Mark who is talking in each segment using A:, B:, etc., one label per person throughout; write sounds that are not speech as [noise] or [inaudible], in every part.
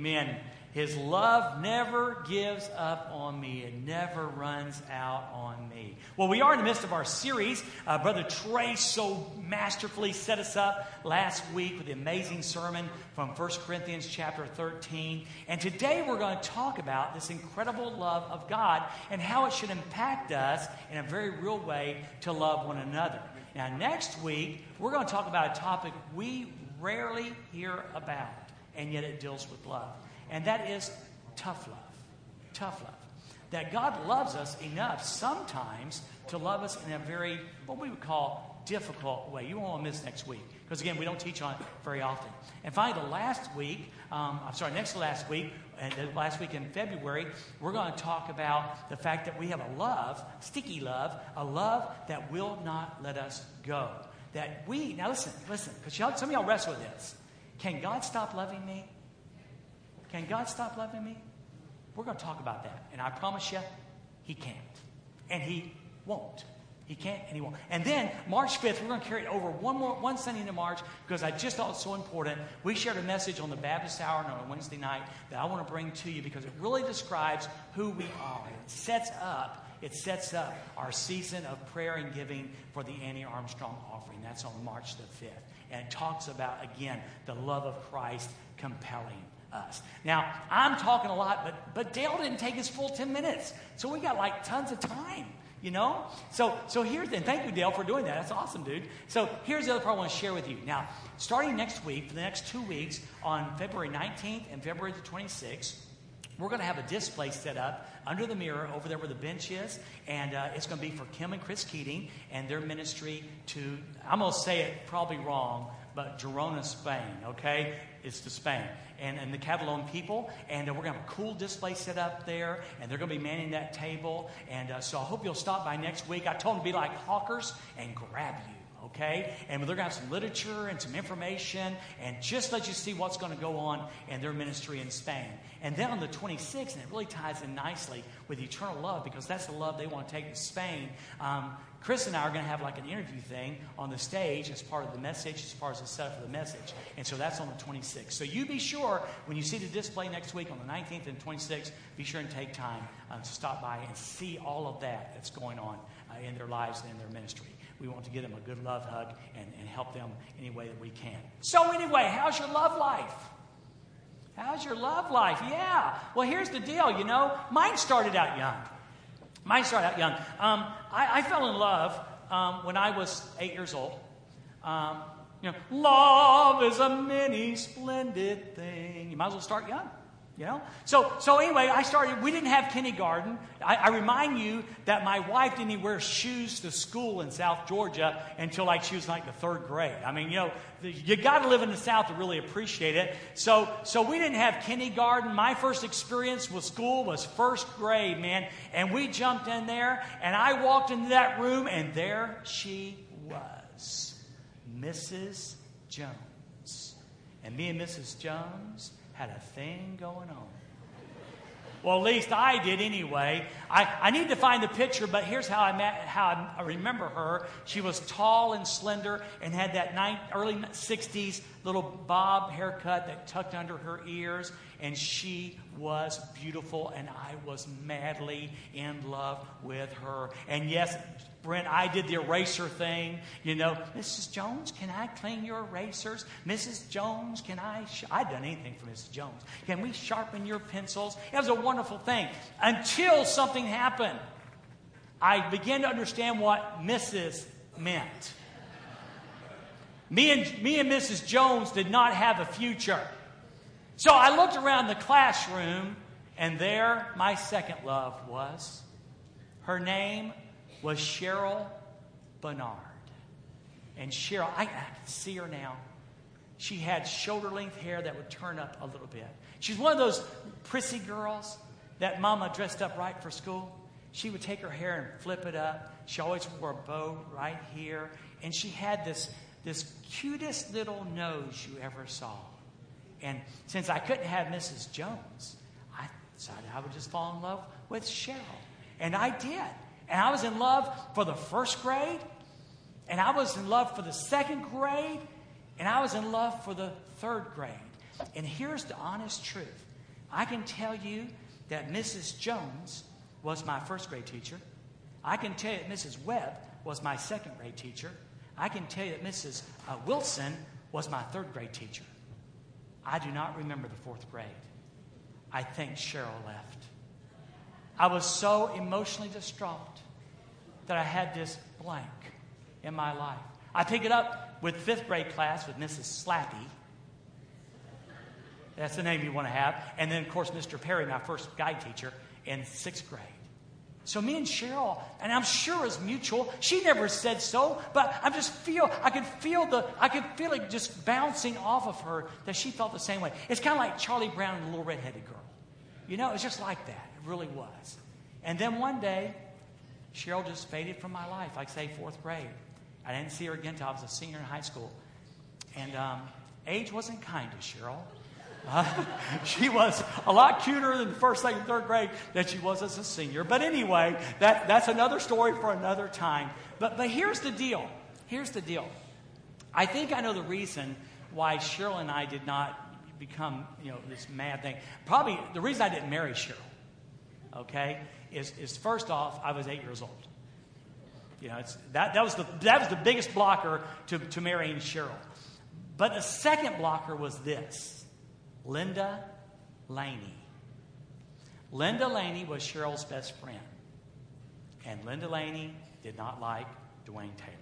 A: Amen. His love never gives up on me. It never runs out on me. Well, we are in the midst of our series. Uh, Brother Trey so masterfully set us up last week with the amazing sermon from 1 Corinthians chapter 13. And today we're going to talk about this incredible love of God and how it should impact us in a very real way to love one another. Now, next week, we're going to talk about a topic we rarely hear about, and yet it deals with love and that is tough love. Tough love. That God loves us enough sometimes to love us in a very, what we would call difficult way. You won't miss next week because, again, we don't teach on it very often. And finally, the last week, um, I'm sorry, next to last week, and the last week in February, we're going to talk about the fact that we have a love, sticky love, a love that will not let us go. That we, now listen, listen, because some of y'all wrestle with this. Can God stop loving me? Can God stop loving me? We're going to talk about that. And I promise you, He can't. And He won't. He can't and he won't. And then March 5th, we're going to carry it over one more one Sunday into March because I just thought it's so important. We shared a message on the Baptist Hour on a Wednesday night that I want to bring to you because it really describes who we are. It sets up it sets up our season of prayer and giving for the Annie Armstrong offering. That's on March the 5th. And talks about, again, the love of Christ compelling us. Now, I'm talking a lot, but, but Dale didn't take his full 10 minutes. So we got like tons of time, you know? So, so here's, and thank you, Dale, for doing that. That's awesome, dude. So here's the other part I want to share with you. Now, starting next week, for the next two weeks, on February 19th and February the 26th, we're going to have a display set up under the mirror over there where the bench is. And uh, it's going to be for Kim and Chris Keating and their ministry to, I'm going to say it probably wrong, but Girona, Spain, okay? It's to Spain. And, and the Catalan people. And uh, we're going to have a cool display set up there. And they're going to be manning that table. And uh, so I hope you'll stop by next week. I told them to be like hawkers and grab you okay? And they're going to have some literature and some information and just let you see what's going to go on in their ministry in Spain. And then on the 26th, and it really ties in nicely with eternal love because that's the love they want to take to Spain. Um, Chris and I are going to have like an interview thing on the stage as part of the message, as far as the setup of the message. And so that's on the 26th. So you be sure when you see the display next week on the 19th and 26th, be sure and take time um, to stop by and see all of that that's going on uh, in their lives and in their ministry. We want to give them a good love hug and, and help them any way that we can. So, anyway, how's your love life? How's your love life? Yeah. Well, here's the deal, you know, mine started out young. Mine started out young. Um, I, I, fell in love um, when I was eight years old. Um, you know, love is a many splendid thing. You might as well start young. You know? So, so anyway, I started, we didn't have kindergarten. I, I, remind you that my wife didn't even wear shoes to school in South Georgia until like she was like the third grade. I mean, you know, you got to live in the South to really appreciate it. So, so we didn't have kindergarten. My first experience with school was first grade, man. And we jumped in there and I walked into that room and there she was, Mrs. Jones. And me and Mrs. Jones, had a thing going on. Well, at least I did anyway. I, I need to find the picture, but here's how I, met, how I remember her. She was tall and slender and had that early 60s little bob haircut that tucked under her ears, and she was beautiful, and I was madly in love with her. And yes, Brent, I did the eraser thing. You know, Mrs. Jones, can I clean your erasers? Mrs. Jones, can I? Sh-? I'd done anything for Mrs. Jones. Can we sharpen your pencils? It was a wonderful thing until something happened. I began to understand what Mrs. meant. Me and, me and Mrs. Jones did not have a future. So I looked around the classroom, and there my second love was. Her name was Cheryl Bernard. And Cheryl, I, I can see her now. She had shoulder length hair that would turn up a little bit. She's one of those prissy girls that mama dressed up right for school. She would take her hair and flip it up. She always wore a bow right here. And she had this, this cutest little nose you ever saw. And since I couldn't have Mrs. Jones, I decided I would just fall in love with Cheryl. And I did. And I was in love for the first grade, and I was in love for the second grade, and I was in love for the third grade. And here's the honest truth I can tell you that Mrs. Jones was my first grade teacher. I can tell you that Mrs. Webb was my second grade teacher. I can tell you that Mrs. Uh, Wilson was my third grade teacher. I do not remember the fourth grade. I think Cheryl left. I was so emotionally distraught that I had this blank in my life. I pick it up with fifth grade class with Mrs. Slappy. That's the name you want to have. And then, of course, Mr. Perry, my first guide teacher, in sixth grade. So me and Cheryl, and I'm sure it's mutual. She never said so, but I just feel I could feel the I could feel it just bouncing off of her that she felt the same way. It's kind of like Charlie Brown and the little redheaded girl. You know, it's just like that. It really was. And then one day, Cheryl just faded from my life, like say fourth grade. I didn't see her again until I was a senior in high school. And um, age wasn't kind to Cheryl. [laughs] She was a lot cuter than first, second, third grade than she was as a senior. But anyway, that, that's another story for another time. But, but here's the deal. Here's the deal. I think I know the reason why Cheryl and I did not become, you know, this mad thing. Probably the reason I didn't marry Cheryl, okay, is, is first off, I was eight years old. You know, that, that, was the, that was the biggest blocker to, to marrying Cheryl. But the second blocker was this Linda Laney. Linda Laney was Cheryl's best friend. And Linda Laney did not like Dwayne Taylor.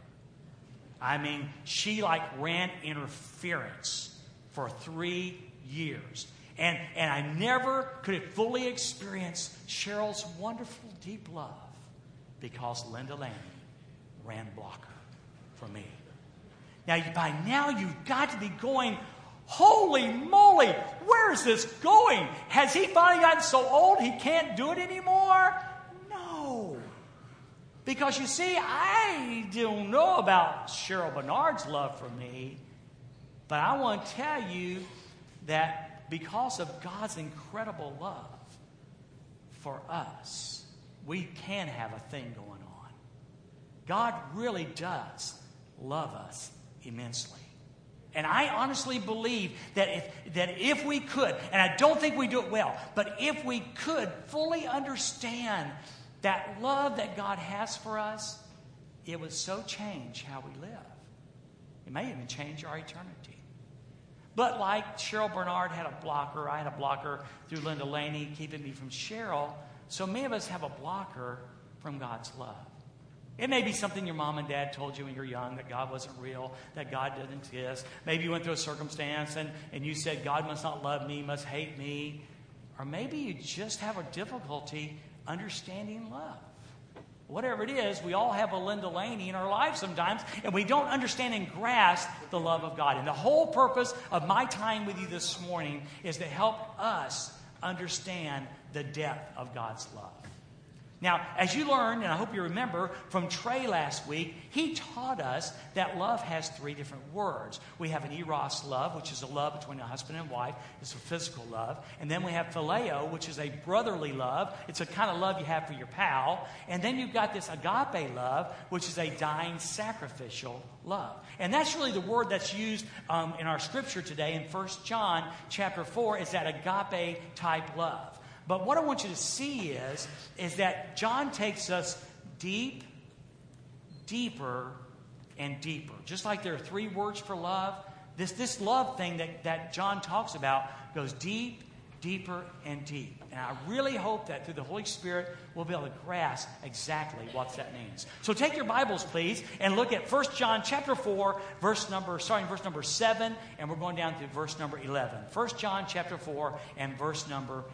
A: I mean, she like ran interference for three years. And, and I never could have fully experienced Cheryl's wonderful, deep love because Linda Laney ran blocker for me. Now, by now, you've got to be going, Holy moly, where is this going? Has he finally gotten so old he can't do it anymore? No. Because you see, I don't know about Cheryl Bernard's love for me, but I want to tell you that because of God's incredible love for us, we can have a thing going on. God really does love us immensely. And I honestly believe that if, that if we could, and I don't think we do it well, but if we could fully understand that love that God has for us, it would so change how we live. It may even change our eternity. But like Cheryl Bernard had a blocker, I had a blocker through Linda Laney keeping me from Cheryl. So many of us have a blocker from God's love. It may be something your mom and dad told you when you were young that God wasn't real, that God didn't exist. Maybe you went through a circumstance and, and you said, God must not love me, must hate me. Or maybe you just have a difficulty understanding love. Whatever it is, we all have a Linda Laney in our lives sometimes, and we don't understand and grasp the love of God. And the whole purpose of my time with you this morning is to help us understand the depth of God's love. Now, as you learned, and I hope you remember from Trey last week, he taught us that love has three different words. We have an eros love, which is a love between a husband and wife. It's a physical love. And then we have phileo, which is a brotherly love. It's a kind of love you have for your pal. And then you've got this agape love, which is a dying sacrificial love. And that's really the word that's used um, in our scripture today in 1 John chapter 4 is that agape type love. But what I want you to see is, is that John takes us deep, deeper, and deeper. Just like there are three words for love, this, this love thing that, that John talks about goes deep, deeper, and deep. And I really hope that through the Holy Spirit, we'll be able to grasp exactly what that means. So take your Bibles, please, and look at 1 John chapter 4, verse number, starting verse number 7, and we're going down to verse number 11. 1 John chapter 4 and verse number,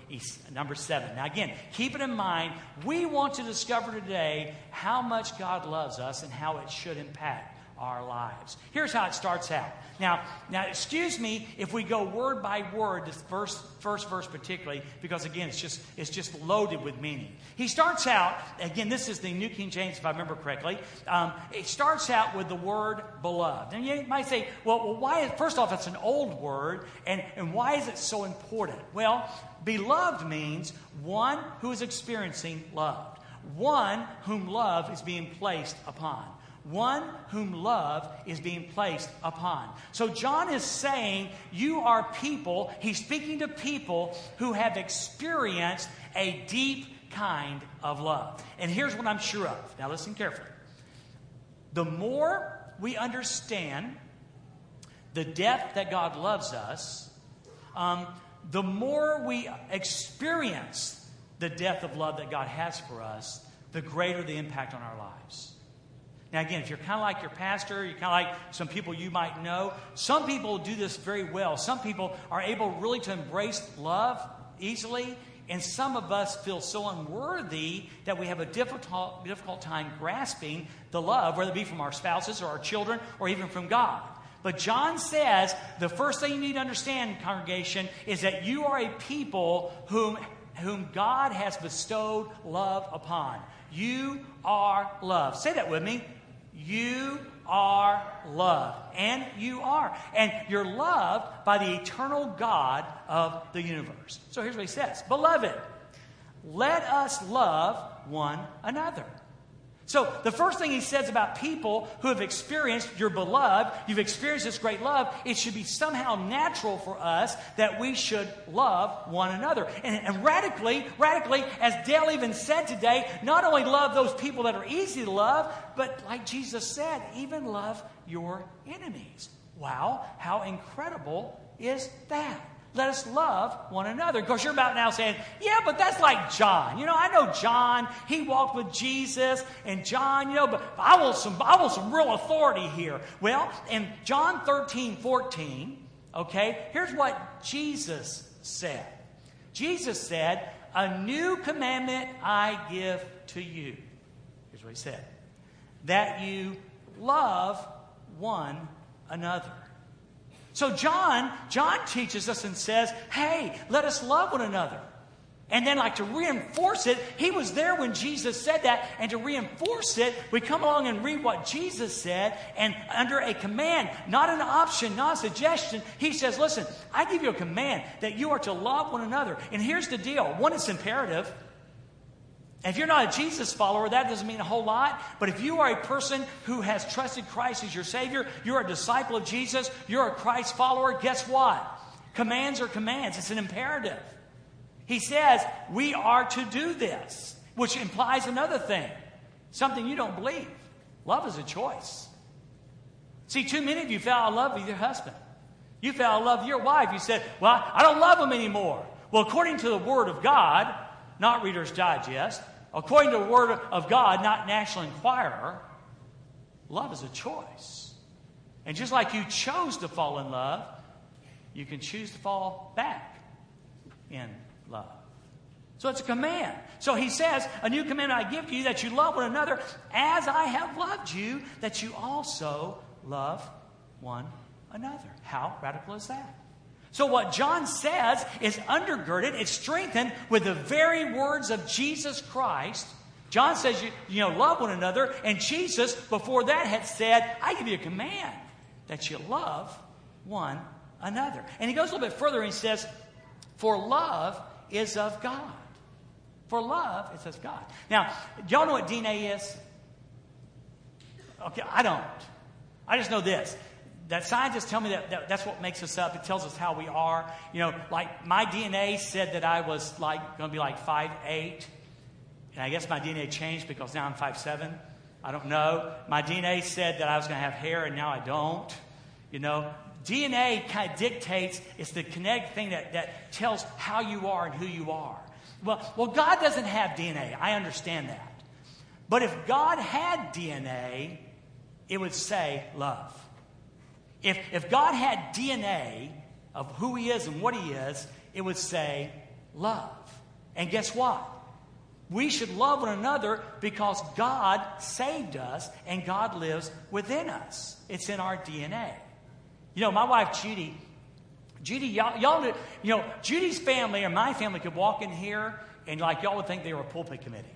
A: number 7. Now again, keep it in mind, we want to discover today how much God loves us and how it should impact our lives. Here's how it starts out. Now, now, excuse me if we go word by word, this first, first verse particularly, because again, it's just, it's just loaded with meaning. He starts out, again, this is the New King James, if I remember correctly. Um, it starts out with the word beloved. And you might say, well, well why, first off, it's an old word, and, and why is it so important? Well, beloved means one who is experiencing love, one whom love is being placed upon one whom love is being placed upon. So John is saying, You are people, he's speaking to people who have experienced a deep kind of love. And here's what I'm sure of. Now listen carefully. The more we understand the depth that God loves us, um, the more we experience the depth of love that God has for us, the greater the impact on our lives. Now, again, if you're kind of like your pastor, you're kind of like some people you might know, some people do this very well. Some people are able really to embrace love easily, and some of us feel so unworthy that we have a difficult, difficult time grasping the love, whether it be from our spouses or our children or even from God. But John says the first thing you need to understand, congregation, is that you are a people whom, whom God has bestowed love upon. You are love. Say that with me. You are loved. And you are. And you're loved by the eternal God of the universe. So here's what he says Beloved, let us love one another. So, the first thing he says about people who have experienced your beloved, you've experienced this great love, it should be somehow natural for us that we should love one another. And, and, radically, radically, as Dale even said today, not only love those people that are easy to love, but like Jesus said, even love your enemies. Wow, how incredible is that? Let us love one another. Because you're about now saying, yeah, but that's like John. You know, I know John. He walked with Jesus, and John, you know, but I want some, I want some real authority here. Well, in John 13, 14, okay, here's what Jesus said. Jesus said, A new commandment I give to you. Here's what he said that you love one another. So John, John teaches us and says, hey, let us love one another. And then, like to reinforce it, he was there when Jesus said that. And to reinforce it, we come along and read what Jesus said. And under a command, not an option, not a suggestion, he says, Listen, I give you a command that you are to love one another. And here's the deal one, it's imperative. If you're not a Jesus follower, that doesn't mean a whole lot. But if you are a person who has trusted Christ as your Savior, you're a disciple of Jesus, you're a Christ follower, guess what? Commands are commands, it's an imperative. He says, We are to do this, which implies another thing something you don't believe. Love is a choice. See, too many of you fell in love with your husband. You fell in love with your wife. You said, Well, I don't love him anymore. Well, according to the Word of God, not Reader's Digest, according to the Word of God, not National Enquirer, love is a choice. And just like you chose to fall in love, you can choose to fall back in love. So it's a command. So he says, A new commandment I give to you that you love one another as I have loved you, that you also love one another. How radical is that? So, what John says is undergirded, it's strengthened with the very words of Jesus Christ. John says, you, you know, love one another. And Jesus, before that, had said, I give you a command that you love one another. And he goes a little bit further and he says, For love is of God. For love is of God. Now, y'all know what DNA is? Okay, I don't. I just know this that scientists tell me that, that, that's what makes us up. It tells us how we are. You know, like my DNA said that I was like going to be like five eight, and I guess my DNA changed because now I'm five seven. I don't know. My DNA said that I was going to have hair, and now I don't. You know, DNA kind of dictates. It's the kinetic thing that, that tells how you are and who you are. Well, well, God doesn't have DNA. I understand that. But if God had DNA, it would say love. If, if God had DNA of who He is and what He is, it would say love. And guess what? We should love one another because God saved us and God lives within us. It's in our DNA. You know, my wife Judy, Judy, y'all, y'all you know, Judy's family or my family could walk in here and like y'all would think they were a pulpit committee.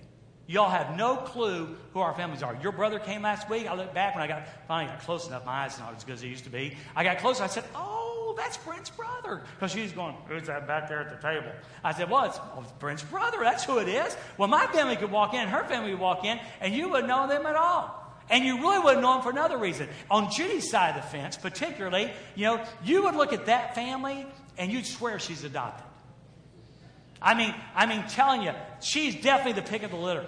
A: Y'all have no clue who our families are. Your brother came last week. I looked back when I got finally got close enough. My eyes not as good as they used to be. I got close. I said, "Oh, that's Brent's brother," because she's going, "Who's that back there at the table?" I said, "Well, it's, oh, it's Brent's brother. That's who it is." Well, my family could walk in, her family would walk in, and you wouldn't know them at all. And you really wouldn't know them for another reason. On Judy's side of the fence, particularly, you know, you would look at that family and you'd swear she's adopted. I mean, I mean, telling you, she's definitely the pick of the litter.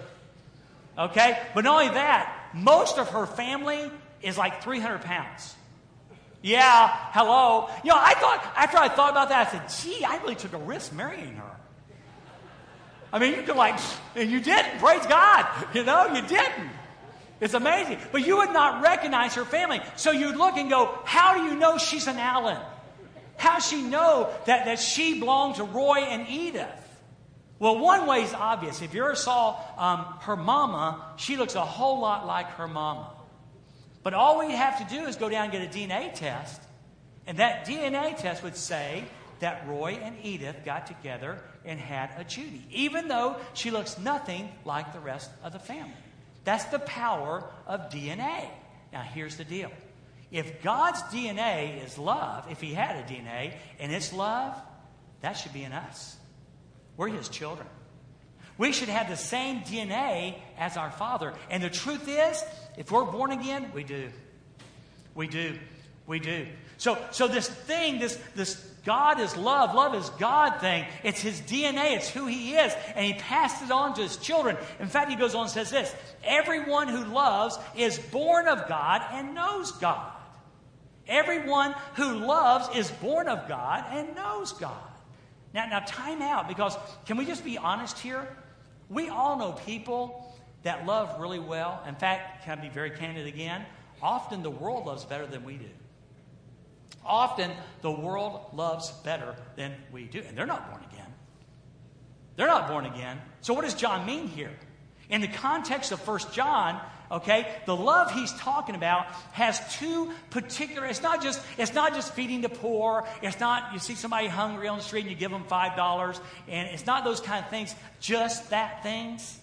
A: Okay? But not only that, most of her family is like 300 pounds. Yeah, hello. You know, I thought, after I thought about that, I said, gee, I really took a risk marrying her. I mean, you could like, and you didn't, praise God. You know, you didn't. It's amazing. But you would not recognize her family. So you'd look and go, how do you know she's an Allen? How she know that, that she belonged to Roy and Edith? Well, one way is obvious. If you ever saw um, her mama, she looks a whole lot like her mama. But all we have to do is go down and get a DNA test, and that DNA test would say that Roy and Edith got together and had a Judy, even though she looks nothing like the rest of the family. That's the power of DNA. Now, here's the deal if God's DNA is love, if He had a DNA and it's love, that should be in us. We're His children. We should have the same DNA as our Father. And the truth is, if we're born again, we do. We do. We do. So, so this thing, this, this God is love, love is God thing, it's his DNA, it's who he is, and he passed it on to his children. In fact, he goes on and says this Everyone who loves is born of God and knows God. Everyone who loves is born of God and knows God. Now, now, time out because can we just be honest here? We all know people that love really well. In fact, can I be very candid again? Often the world loves better than we do. Often the world loves better than we do. And they're not born again. They're not born again. So, what does John mean here? In the context of First John, okay, the love he's talking about has two particular, it's not just, it's not just feeding the poor, it's not you see somebody hungry on the street and you give them five dollars, and it's not those kind of things, just that things.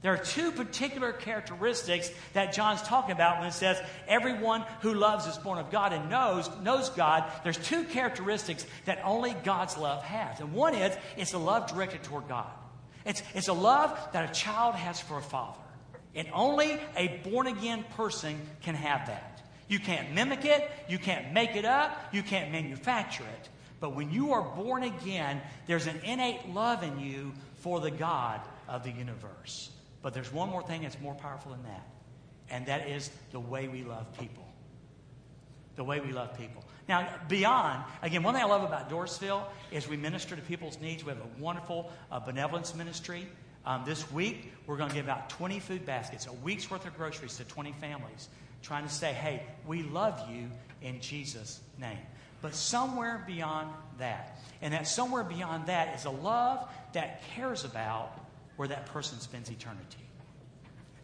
A: There are two particular characteristics that John's talking about when it says everyone who loves is born of God and knows knows God. There's two characteristics that only God's love has. And one is it's a love directed toward God. It's, it's a love that a child has for a father. And only a born again person can have that. You can't mimic it, you can't make it up, you can't manufacture it. But when you are born again, there's an innate love in you for the God of the universe. But there's one more thing that's more powerful than that, and that is the way we love people. The way we love people. Now, beyond, again, one thing I love about Dorrisville is we minister to people's needs. We have a wonderful uh, benevolence ministry. Um, this week, we're going to give out 20 food baskets, a week's worth of groceries to 20 families, trying to say, hey, we love you in Jesus' name. But somewhere beyond that, and that somewhere beyond that is a love that cares about where that person spends eternity.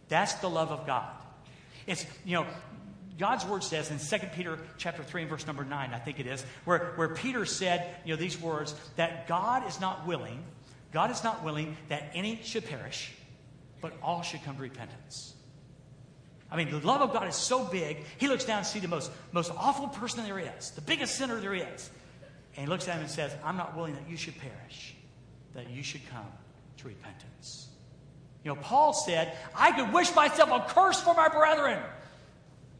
A: That's the love of God. It's, you know, God's word says in 2 Peter chapter 3 and verse number 9, I think it is, where, where Peter said, you know, these words, that God is not willing, God is not willing that any should perish, but all should come to repentance. I mean, the love of God is so big, he looks down and sees the most, most awful person there is, the biggest sinner there is. And he looks at him and says, I'm not willing that you should perish, that you should come to repentance. You know, Paul said, I could wish myself a curse for my brethren.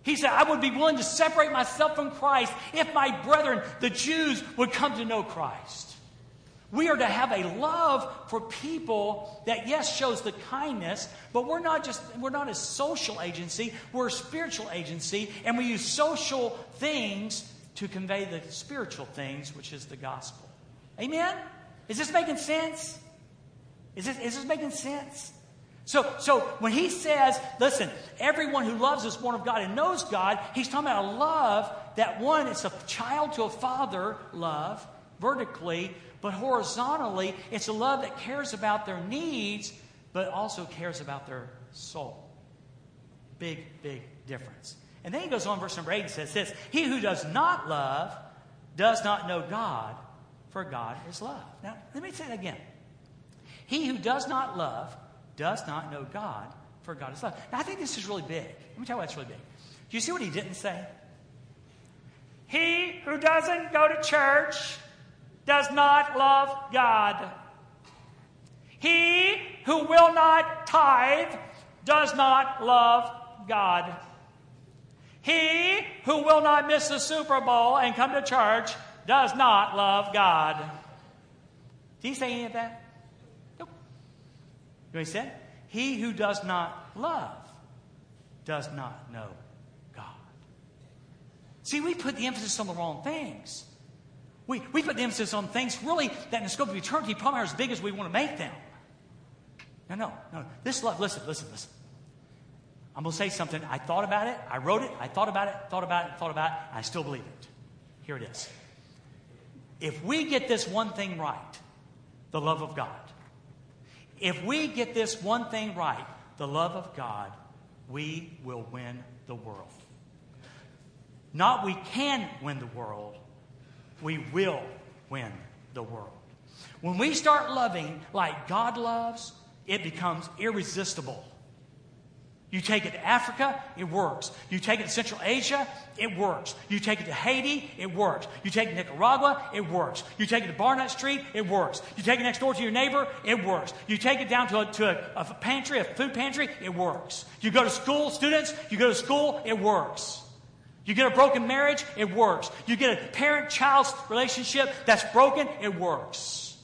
A: He said, I would be willing to separate myself from Christ if my brethren, the Jews, would come to know Christ. We are to have a love for people that, yes, shows the kindness, but we're not just, we're not a social agency, we're a spiritual agency, and we use social things to convey the spiritual things, which is the gospel. Amen? Is this making sense? Is this, is this making sense? So, so when he says, listen, everyone who loves is born of God and knows God, he's talking about a love that one, it's a child to a father love, vertically, but horizontally, it's a love that cares about their needs, but also cares about their soul. Big, big difference. And then he goes on, verse number 8, and says this He who does not love does not know God, for God is love. Now, let me say that again. He who does not love does not know God, for God is love. Now, I think this is really big. Let me tell you why it's really big. Do you see what he didn't say? He who doesn't go to church does not love God. He who will not tithe does not love God. He who will not miss the Super Bowl and come to church does not love God. Did he say any of that? Nope. You know what he said? He who does not love does not know God. See, we put the emphasis on the wrong things. We, we put emphasis on things really that in the scope of eternity probably are as big as we want to make them. No, no, no. This love, listen, listen, listen. I'm going to say something. I thought about it. I wrote it. I thought about it, thought about it, thought about it. I still believe it. Here it is. If we get this one thing right, the love of God, if we get this one thing right, the love of God, we will win the world. Not we can win the world, we will win the world. When we start loving like God loves, it becomes irresistible. You take it to Africa, it works. You take it to Central Asia, it works. You take it to Haiti, it works. You take it to Nicaragua, it works. You take it to Barnett Street, it works. You take it next door to your neighbor, it works. You take it down to a, to a, a pantry, a food pantry, it works. You go to school, students, you go to school, it works. You get a broken marriage, it works. You get a parent child relationship that's broken, it works.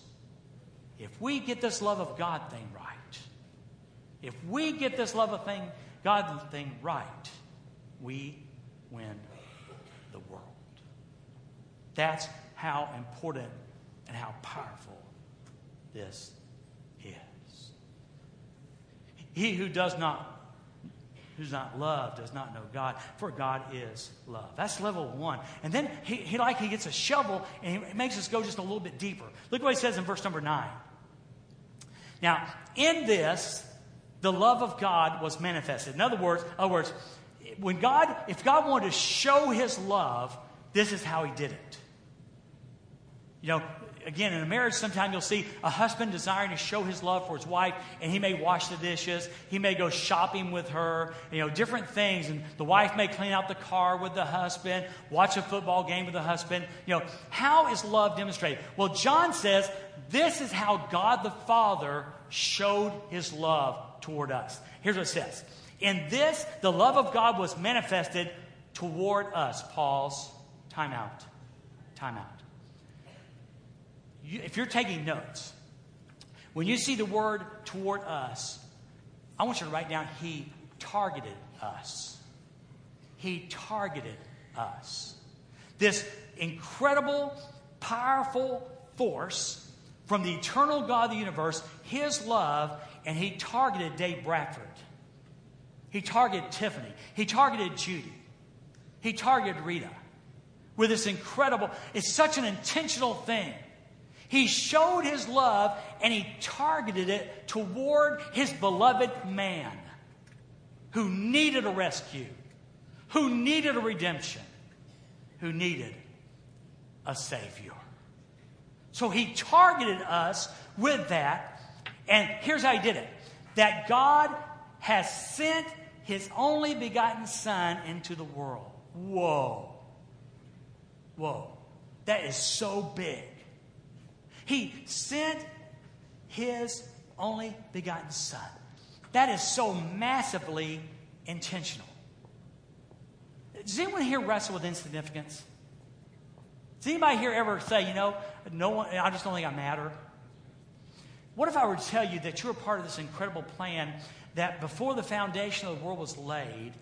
A: If we get this love of God thing right, if we get this love of thing, God thing right, we win the world. That's how important and how powerful this is. He who does not who's not loved does not know God, for God is love. That's level one. And then he, he like he gets a shovel and he makes us go just a little bit deeper. Look what he says in verse number nine. Now, in this, the love of God was manifested. In other words, other words, when God, if God wanted to show his love, this is how he did it. You know, again, in a marriage, sometimes you'll see a husband desiring to show his love for his wife, and he may wash the dishes, he may go shopping with her, you know, different things. And the wife may clean out the car with the husband, watch a football game with the husband. You know, how is love demonstrated? Well, John says this is how God the Father showed his love toward us. Here's what it says In this, the love of God was manifested toward us. Pause. Time out. Time out. You, if you're taking notes, when you see the word toward us, I want you to write down He targeted us. He targeted us. This incredible, powerful force from the eternal God of the universe, His love, and He targeted Dave Bradford. He targeted Tiffany. He targeted Judy. He targeted Rita with this incredible, it's such an intentional thing. He showed his love and he targeted it toward his beloved man who needed a rescue, who needed a redemption, who needed a Savior. So he targeted us with that. And here's how he did it that God has sent his only begotten Son into the world. Whoa. Whoa. That is so big. He sent his only begotten Son. That is so massively intentional. Does anyone here wrestle with insignificance? Does anybody here ever say, you know, no one, I just don't think I matter? What if I were to tell you that you're part of this incredible plan that before the foundation of the world was laid,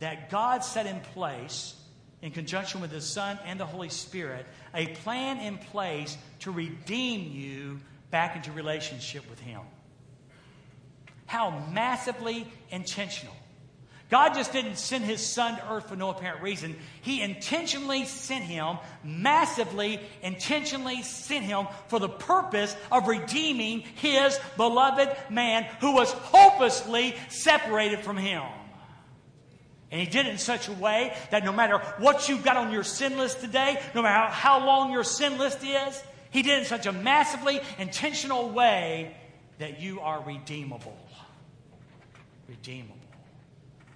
A: that God set in place in conjunction with His Son and the Holy Spirit, a plan in place to redeem you back into relationship with Him. How massively intentional. God just didn't send his son to earth for no apparent reason. He intentionally sent him, massively, intentionally sent him for the purpose of redeeming his beloved man who was hopelessly separated from him. And he did it in such a way that no matter what you've got on your sin list today, no matter how long your sin list is, he did it in such a massively intentional way that you are redeemable. Redeemable.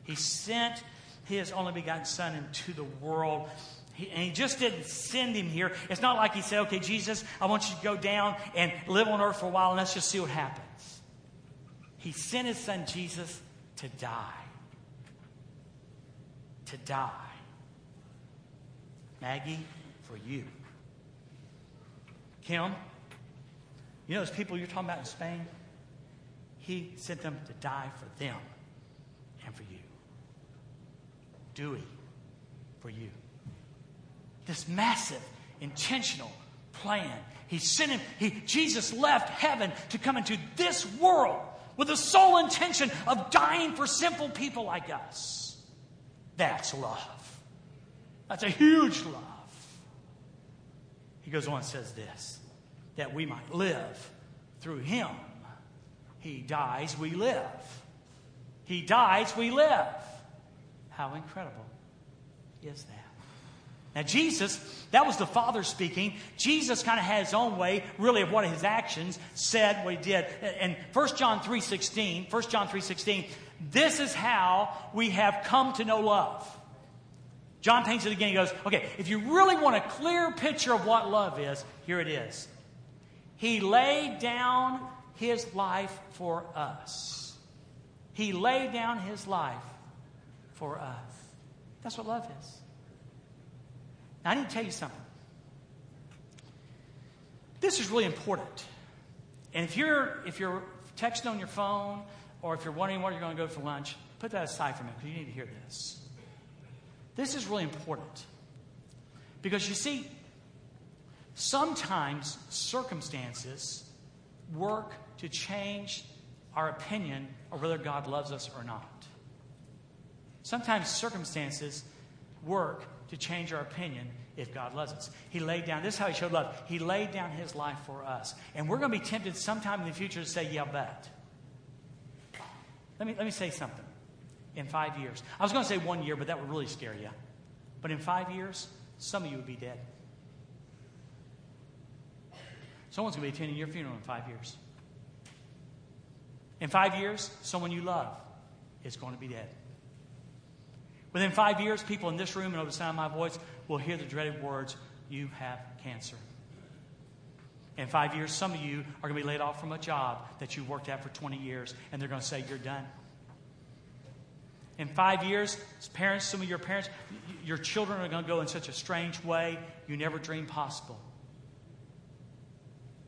A: He sent his only begotten Son into the world. He, and he just didn't send him here. It's not like he said, okay, Jesus, I want you to go down and live on earth for a while and let's just see what happens. He sent his son Jesus to die to die. Maggie, for you. Kim, you know those people you're talking about in Spain? He sent them to die for them and for you. Dewey, for you. This massive, intentional plan. He sent him, he, Jesus left heaven to come into this world with the sole intention of dying for simple people like us. That's love. That's a huge love. He goes on and says this that we might live through him. He dies, we live. He dies, we live. How incredible is that? Now, Jesus, that was the Father speaking. Jesus kind of had his own way, really, of what his actions said, what he did. And 1 John 3.16, 1 John 3.16, this is how we have come to know love. John paints it again. He goes, okay, if you really want a clear picture of what love is, here it is. He laid down his life for us. He laid down his life for us. That's what love is. Now, I need to tell you something. This is really important. And if you're, if you're texting on your phone or if you're wondering where you're going to go for lunch, put that aside for a minute because you need to hear this. This is really important. Because you see, sometimes circumstances work to change our opinion of whether God loves us or not. Sometimes circumstances work to change our opinion if God loves us. He laid down, this is how he showed love. He laid down his life for us. And we're going to be tempted sometime in the future to say, yeah, but. Let me, let me say something. In five years, I was going to say one year, but that would really scare you. But in five years, some of you would be dead. Someone's going to be attending your funeral in five years. In five years, someone you love is going to be dead. Within five years, people in this room and over the sound of my voice will hear the dreaded words, You have cancer. In five years, some of you are going to be laid off from a job that you worked at for 20 years, and they're going to say, You're done. In five years, parents, some of your parents, your children are going to go in such a strange way you never dreamed possible.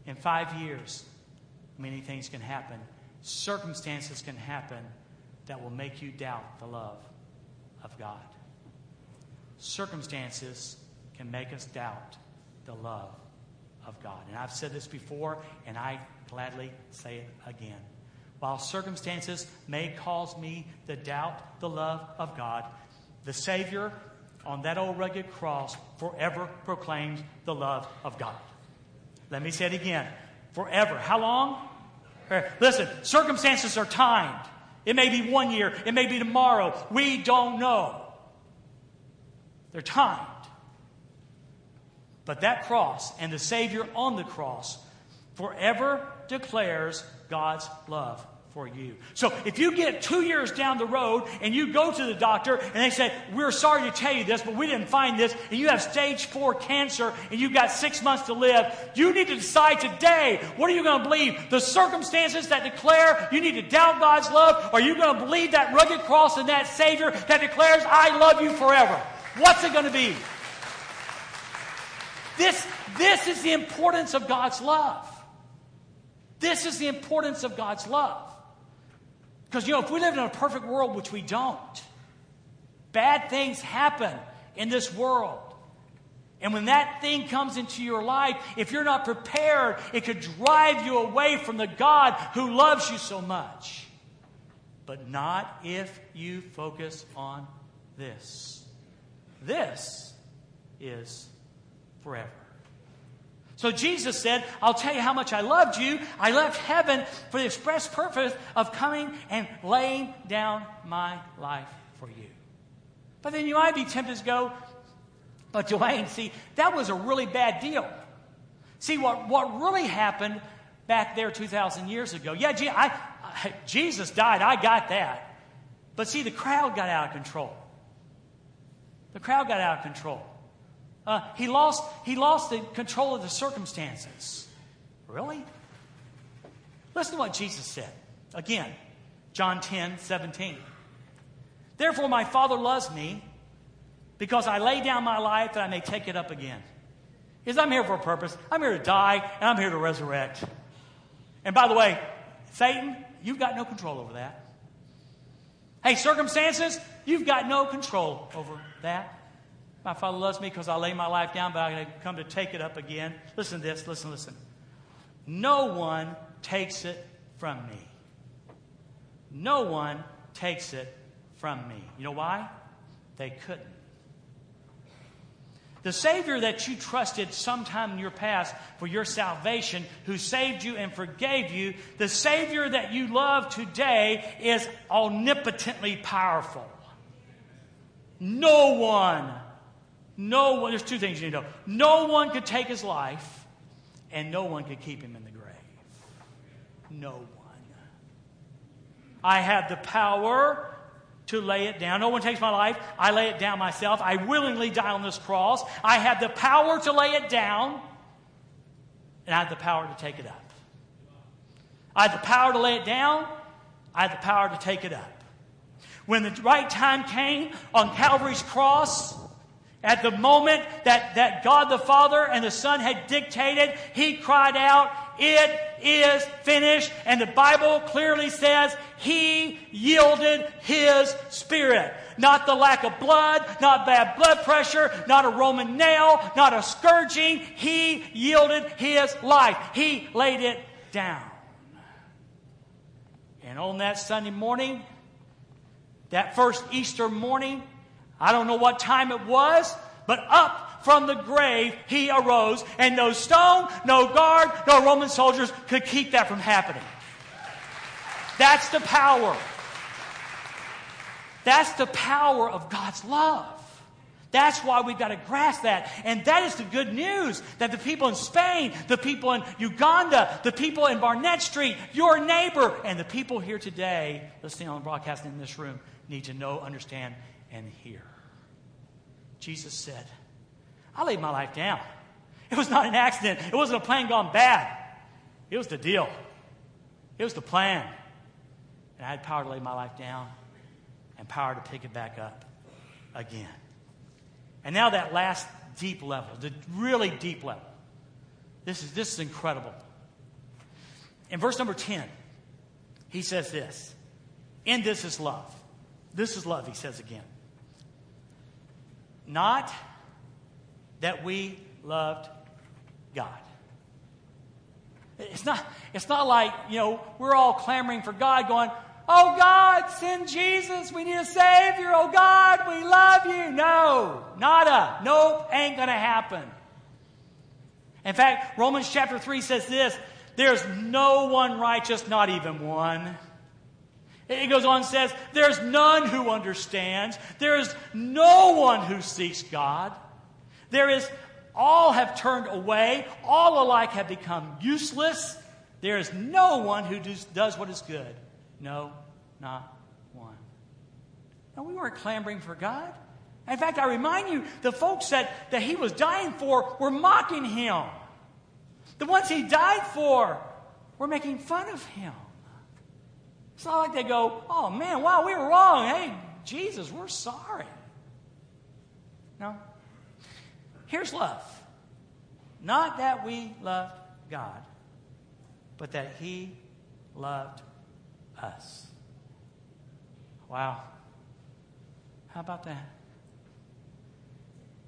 A: In five years, many things can happen. Circumstances can happen that will make you doubt the love of God. Circumstances can make us doubt the love of God. And I've said this before, and I gladly say it again. While circumstances may cause me to doubt the love of God, the Savior on that old rugged cross forever proclaims the love of God. Let me say it again. Forever. How long? Listen, circumstances are timed. It may be one year, it may be tomorrow. We don't know. They're timed. But that cross and the Savior on the cross forever declares God's love for you. So if you get two years down the road and you go to the doctor and they say, We're sorry to tell you this, but we didn't find this, and you have stage four cancer and you've got six months to live, you need to decide today what are you going to believe? The circumstances that declare you need to doubt God's love, or are you going to believe that rugged cross and that Savior that declares, I love you forever? What's it going to be? This, this is the importance of God's love. This is the importance of God's love. Because, you know, if we live in a perfect world, which we don't, bad things happen in this world. And when that thing comes into your life, if you're not prepared, it could drive you away from the God who loves you so much. But not if you focus on this. This is forever. So Jesus said, I'll tell you how much I loved you. I left heaven for the express purpose of coming and laying down my life for you. But then you might be tempted to go, but Dwayne, see, that was a really bad deal. See, what, what really happened back there 2,000 years ago, yeah, I, I, Jesus died, I got that. But see, the crowd got out of control. The crowd got out of control. Uh, he, lost, he lost the control of the circumstances. Really? Listen to what Jesus said. Again, John 10, 17. Therefore, my Father loves me because I lay down my life that I may take it up again. Because I'm here for a purpose. I'm here to die, and I'm here to resurrect. And by the way, Satan, you've got no control over that. Hey, circumstances, you've got no control over that. My Father loves me because I lay my life down, but I come to take it up again. Listen to this, listen, listen. No one takes it from me. No one takes it from me. You know why? They couldn't. The Savior that you trusted sometime in your past for your salvation, who saved you and forgave you, the Savior that you love today is omnipotently powerful. No one, no one, there's two things you need to know. No one could take his life, and no one could keep him in the grave. No one. I have the power to lay it down. No one takes my life. I lay it down myself. I willingly die on this cross. I have the power to lay it down, and I have the power to take it up. I have the power to lay it down. I have the power to take it up. When the right time came on Calvary's cross, at the moment that, that God the Father and the Son had dictated, he cried out, It is finished. And the Bible clearly says he yielded his spirit. Not the lack of blood, not bad blood pressure, not a Roman nail, not a scourging. He yielded his life. He laid it down. And on that Sunday morning, that first Easter morning, I don't know what time it was, but up from the grave he arose, and no stone, no guard, no Roman soldiers could keep that from happening. That's the power. That's the power of God's love. That's why we've got to grasp that. And that is the good news that the people in Spain, the people in Uganda, the people in Barnett Street, your neighbor, and the people here today listening on broadcast in this room need to know, understand, and hear. Jesus said, I laid my life down. It was not an accident. It wasn't a plan gone bad. It was the deal. It was the plan. And I had power to lay my life down and power to pick it back up again. And now that last deep level, the really deep level. This is, this is incredible. In verse number 10, he says this In this is love. This is love, he says again. Not that we loved God. It's not, it's not like, you know, we're all clamoring for God going, Oh God, send Jesus. We need a Savior. Oh God, we love you. No, nada. Nope, ain't going to happen. In fact, Romans chapter 3 says this there's no one righteous, not even one. It goes on and says, There's none who understands. There is no one who seeks God. There is, all have turned away. All alike have become useless. There is no one who does, does what is good. No, not one. No, we weren't clamoring for God. In fact, I remind you, the folks that, that he was dying for were mocking him. The ones he died for were making fun of him. It's not like they go, oh man, wow, we were wrong. Hey, Jesus, we're sorry. No. Here's love. Not that we loved God, but that He loved us. Wow. How about that?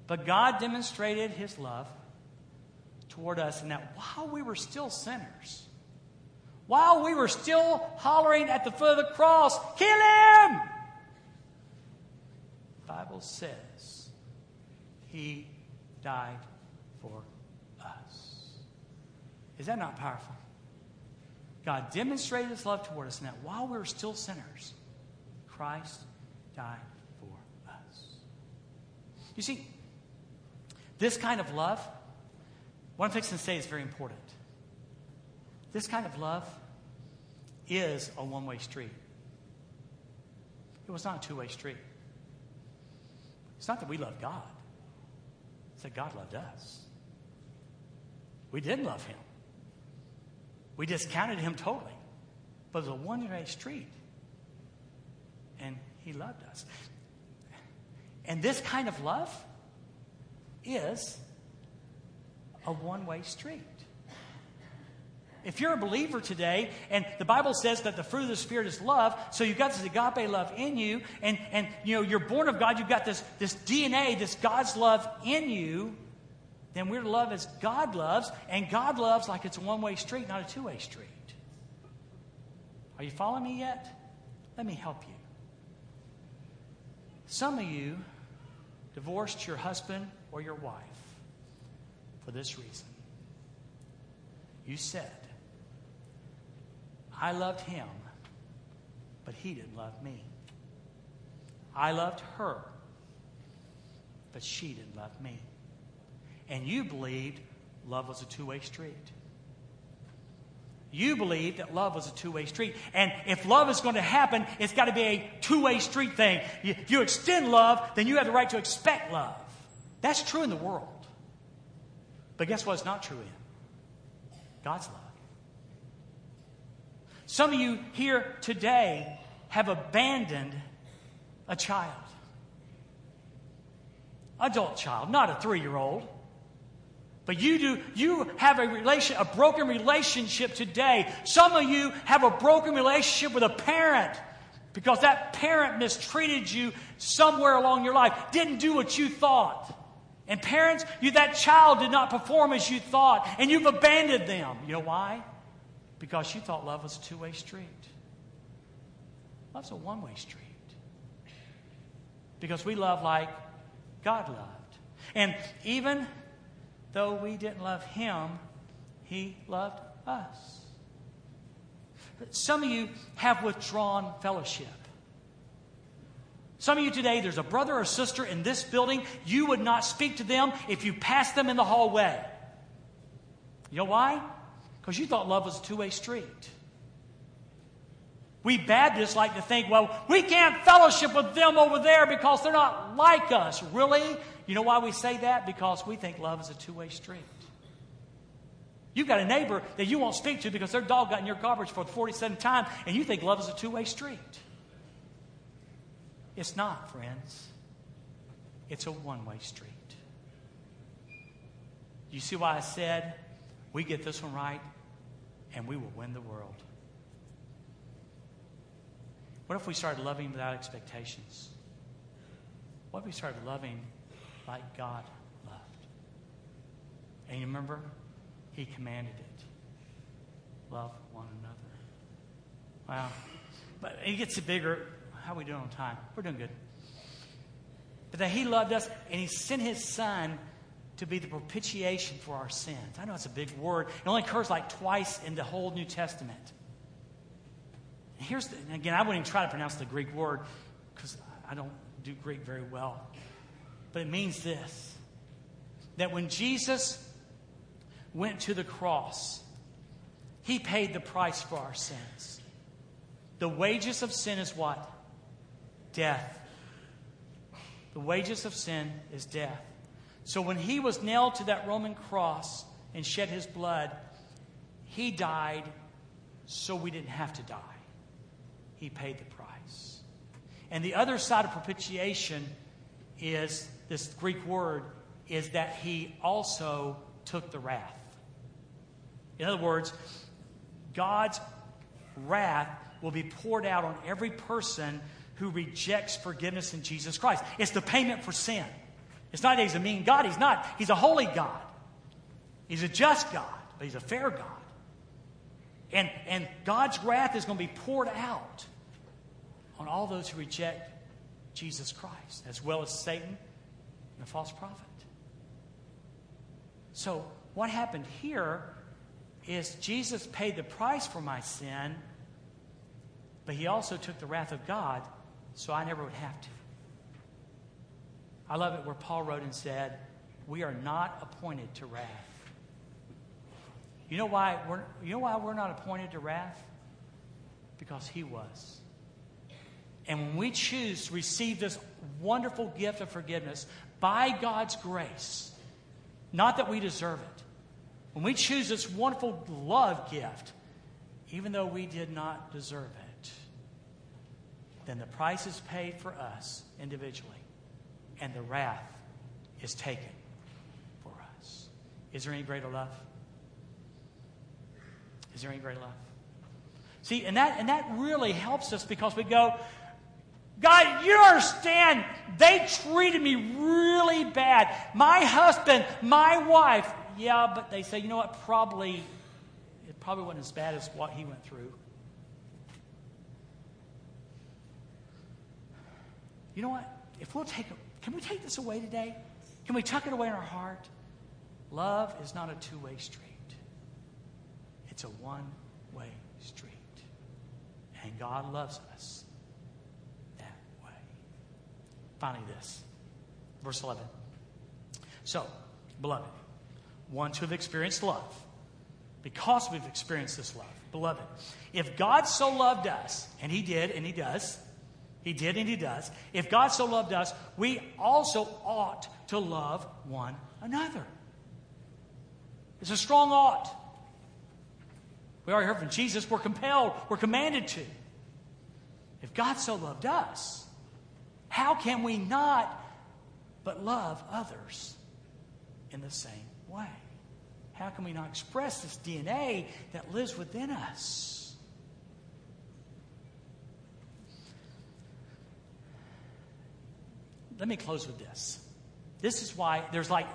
A: But God demonstrated His love toward us in that while we were still sinners, while we were still hollering at the foot of the cross, kill him! The Bible says he died for us. Is that not powerful? God demonstrated his love toward us in that while we were still sinners, Christ died for us. You see, this kind of love, what I'm fixing to say is very important. This kind of love is a one way street. It was not a two way street. It's not that we love God, that God loved us. We didn't love Him, we discounted Him totally. But it was a one way street. And He loved us. And this kind of love is a one way street. If you're a believer today, and the Bible says that the fruit of the Spirit is love, so you've got this agape love in you, and, and you know, you're born of God, you've got this, this DNA, this God's love in you, then we're to love as God loves, and God loves like it's a one way street, not a two way street. Are you following me yet? Let me help you. Some of you divorced your husband or your wife for this reason. You said, I loved him, but he didn't love me. I loved her, but she didn't love me. And you believed love was a two way street. You believed that love was a two way street. And if love is going to happen, it's got to be a two way street thing. If you extend love, then you have the right to expect love. That's true in the world. But guess what? It's not true in God's love. Some of you here today have abandoned a child, adult child, not a three year old. But you do, you have a relation, a broken relationship today. Some of you have a broken relationship with a parent because that parent mistreated you somewhere along your life, didn't do what you thought. And parents, you, that child did not perform as you thought, and you've abandoned them. You know why? Because she thought love was a two way street. Love's a one way street. Because we love like God loved. And even though we didn't love Him, He loved us. Some of you have withdrawn fellowship. Some of you today, there's a brother or sister in this building, you would not speak to them if you passed them in the hallway. You know why? Because you thought love was a two way street. We Baptists like to think, well, we can't fellowship with them over there because they're not like us. Really? You know why we say that? Because we think love is a two way street. You've got a neighbor that you won't speak to because their dog got in your garbage for the 47th time, and you think love is a two way street. It's not, friends. It's a one way street. You see why I said we get this one right, and we will win the world. What if we started loving without expectations? What if we started loving like God loved? And you remember, He commanded it love one another. Wow. But it gets bigger. How are we doing on time? We're doing good. But that He loved us and He sent His Son to be the propitiation for our sins. I know it's a big word. It only occurs like twice in the whole New Testament. Here's the, again, I wouldn't even try to pronounce the Greek word because I don't do Greek very well. But it means this that when Jesus went to the cross, he paid the price for our sins. The wages of sin is what? Death. The wages of sin is death. So when he was nailed to that Roman cross and shed his blood, he died so we didn't have to die. He paid the price. And the other side of propitiation is this Greek word is that he also took the wrath. In other words, God's wrath will be poured out on every person who rejects forgiveness in Jesus Christ. It's the payment for sin. It's not that he's a mean God. He's not. He's a holy God. He's a just God, but he's a fair God. And, and God's wrath is going to be poured out on all those who reject Jesus Christ, as well as Satan and the false prophet. So, what happened here is Jesus paid the price for my sin, but he also took the wrath of God so I never would have to. I love it where Paul wrote and said, We are not appointed to wrath. You know why we're, you know why we're not appointed to wrath? Because he was. And when we choose to receive this wonderful gift of forgiveness by God's grace, not that we deserve it, when we choose this wonderful love gift, even though we did not deserve it, then the price is paid for us individually and the wrath is taken for us. Is there any greater love? Is there any greater love? See, and that, and that really helps us because we go, God, you understand, they treated me really bad. My husband, my wife, yeah, but they say, you know what, probably, it probably wasn't as bad as what he went through. You know what? If we'll take, can we take this away today? Can we tuck it away in our heart? Love is not a two way street, it's a one way street. And God loves us that way. Finally, this verse 11. So, beloved, ones who have experienced love, because we've experienced this love, beloved, if God so loved us, and He did, and He does, He did, and He does, if God so loved us, we also ought to love one another. It's a strong ought. We already heard from Jesus, we're compelled, we're commanded to. If God so loved us, how can we not but love others in the same way? How can we not express this DNA that lives within us? Let me close with this. This is why there's like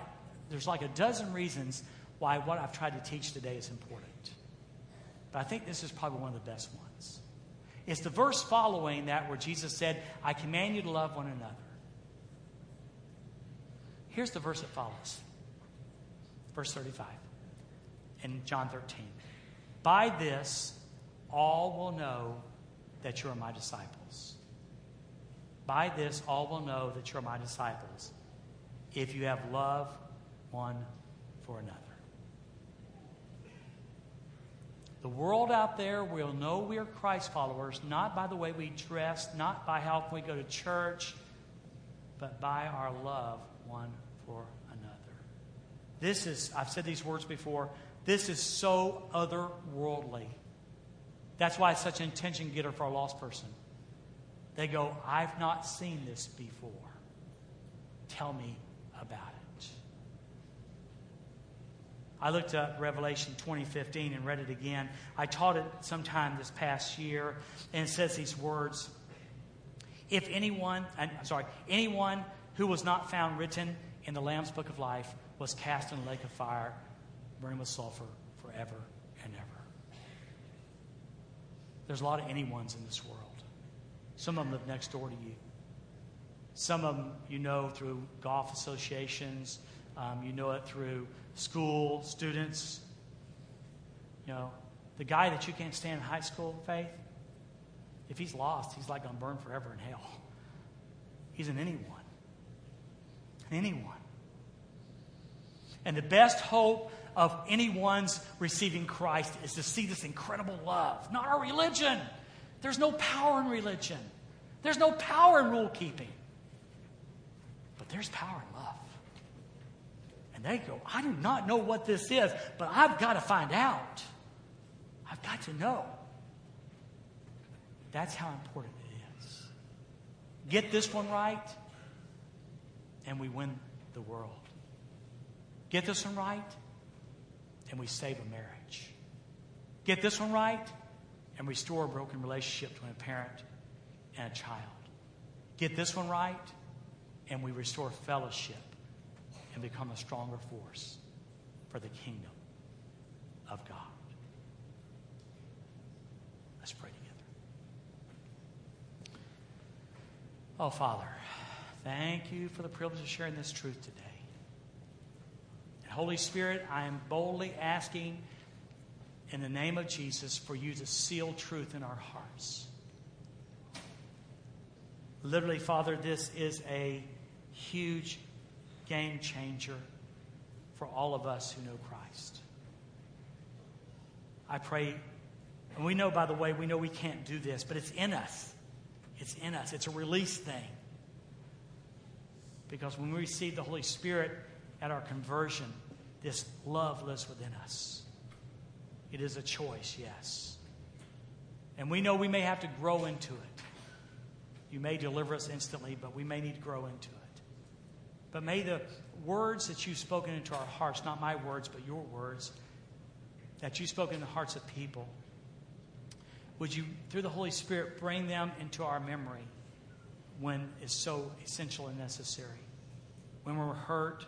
A: there's like a dozen reasons why what I've tried to teach today is important. But I think this is probably one of the best ones. It's the verse following that where Jesus said, I command you to love one another. Here's the verse that follows. Verse 35 in John 13. By this, all will know that you are my disciples. By this, all will know that you are my disciples if you have love one for another. The world out there will know we are Christ followers not by the way we dress, not by how we go to church, but by our love one for another. This is, I've said these words before, this is so otherworldly. That's why it's such an attention getter for a lost person. They go, I've not seen this before. Tell me about it. I looked up Revelation 2015 and read it again. I taught it sometime this past year, and it says these words If anyone, I'm sorry, anyone who was not found written in the Lamb's book of life was cast in a lake of fire, burning with sulfur forever and ever. There's a lot of anyones in this world. Some of them live next door to you. Some of them you know through golf associations, um, you know it through school, students. You know, the guy that you can't stand in high school, faith, if he's lost, he's like going to burn forever in hell. He's an anyone. Anyone. And the best hope of anyone's receiving Christ is to see this incredible love, not our religion. There's no power in religion, there's no power in rule keeping. But there's power in love. And they go, I do not know what this is, but I've got to find out. I've got to know. That's how important it is. Get this one right, and we win the world. Get this one right, and we save a marriage. Get this one right, and restore a broken relationship between a parent and a child. Get this one right, and we restore fellowship and become a stronger force for the kingdom of God. Let's pray together. Oh, Father, thank you for the privilege of sharing this truth today. And Holy Spirit, I am boldly asking in the name of Jesus for you to seal truth in our hearts. Literally, Father, this is a huge game changer for all of us who know Christ. I pray, and we know, by the way, we know we can't do this, but it's in us. It's in us. It's a release thing. Because when we receive the Holy Spirit at our conversion, this love lives within us. It is a choice, yes. And we know we may have to grow into it. You may deliver us instantly, but we may need to grow into it. But may the words that you've spoken into our hearts, not my words, but your words, that you've spoken in the hearts of people, would you, through the Holy Spirit, bring them into our memory when it's so essential and necessary? When we're hurt,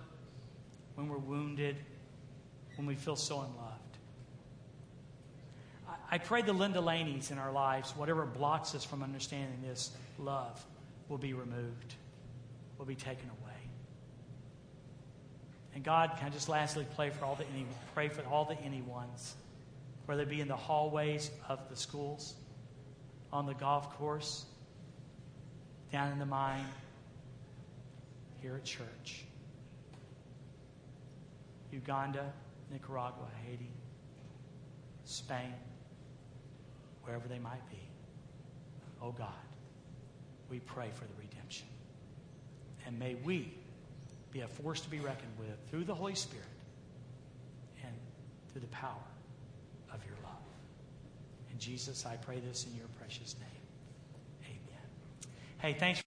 A: when we're wounded, when we feel so in I, I pray the Linda Laneys in our lives, whatever blocks us from understanding this love, will be removed, will be taken away. And God, can I just lastly pray for all the any, pray for all the anyones, whether it be in the hallways of the schools, on the golf course, down in the mine, here at church. Uganda, Nicaragua, Haiti, Spain, wherever they might be. Oh God, we pray for the redemption. And may we be a force to be reckoned with through the Holy Spirit and through the power of your love. And Jesus, I pray this in your precious name. Amen. Hey, thanks.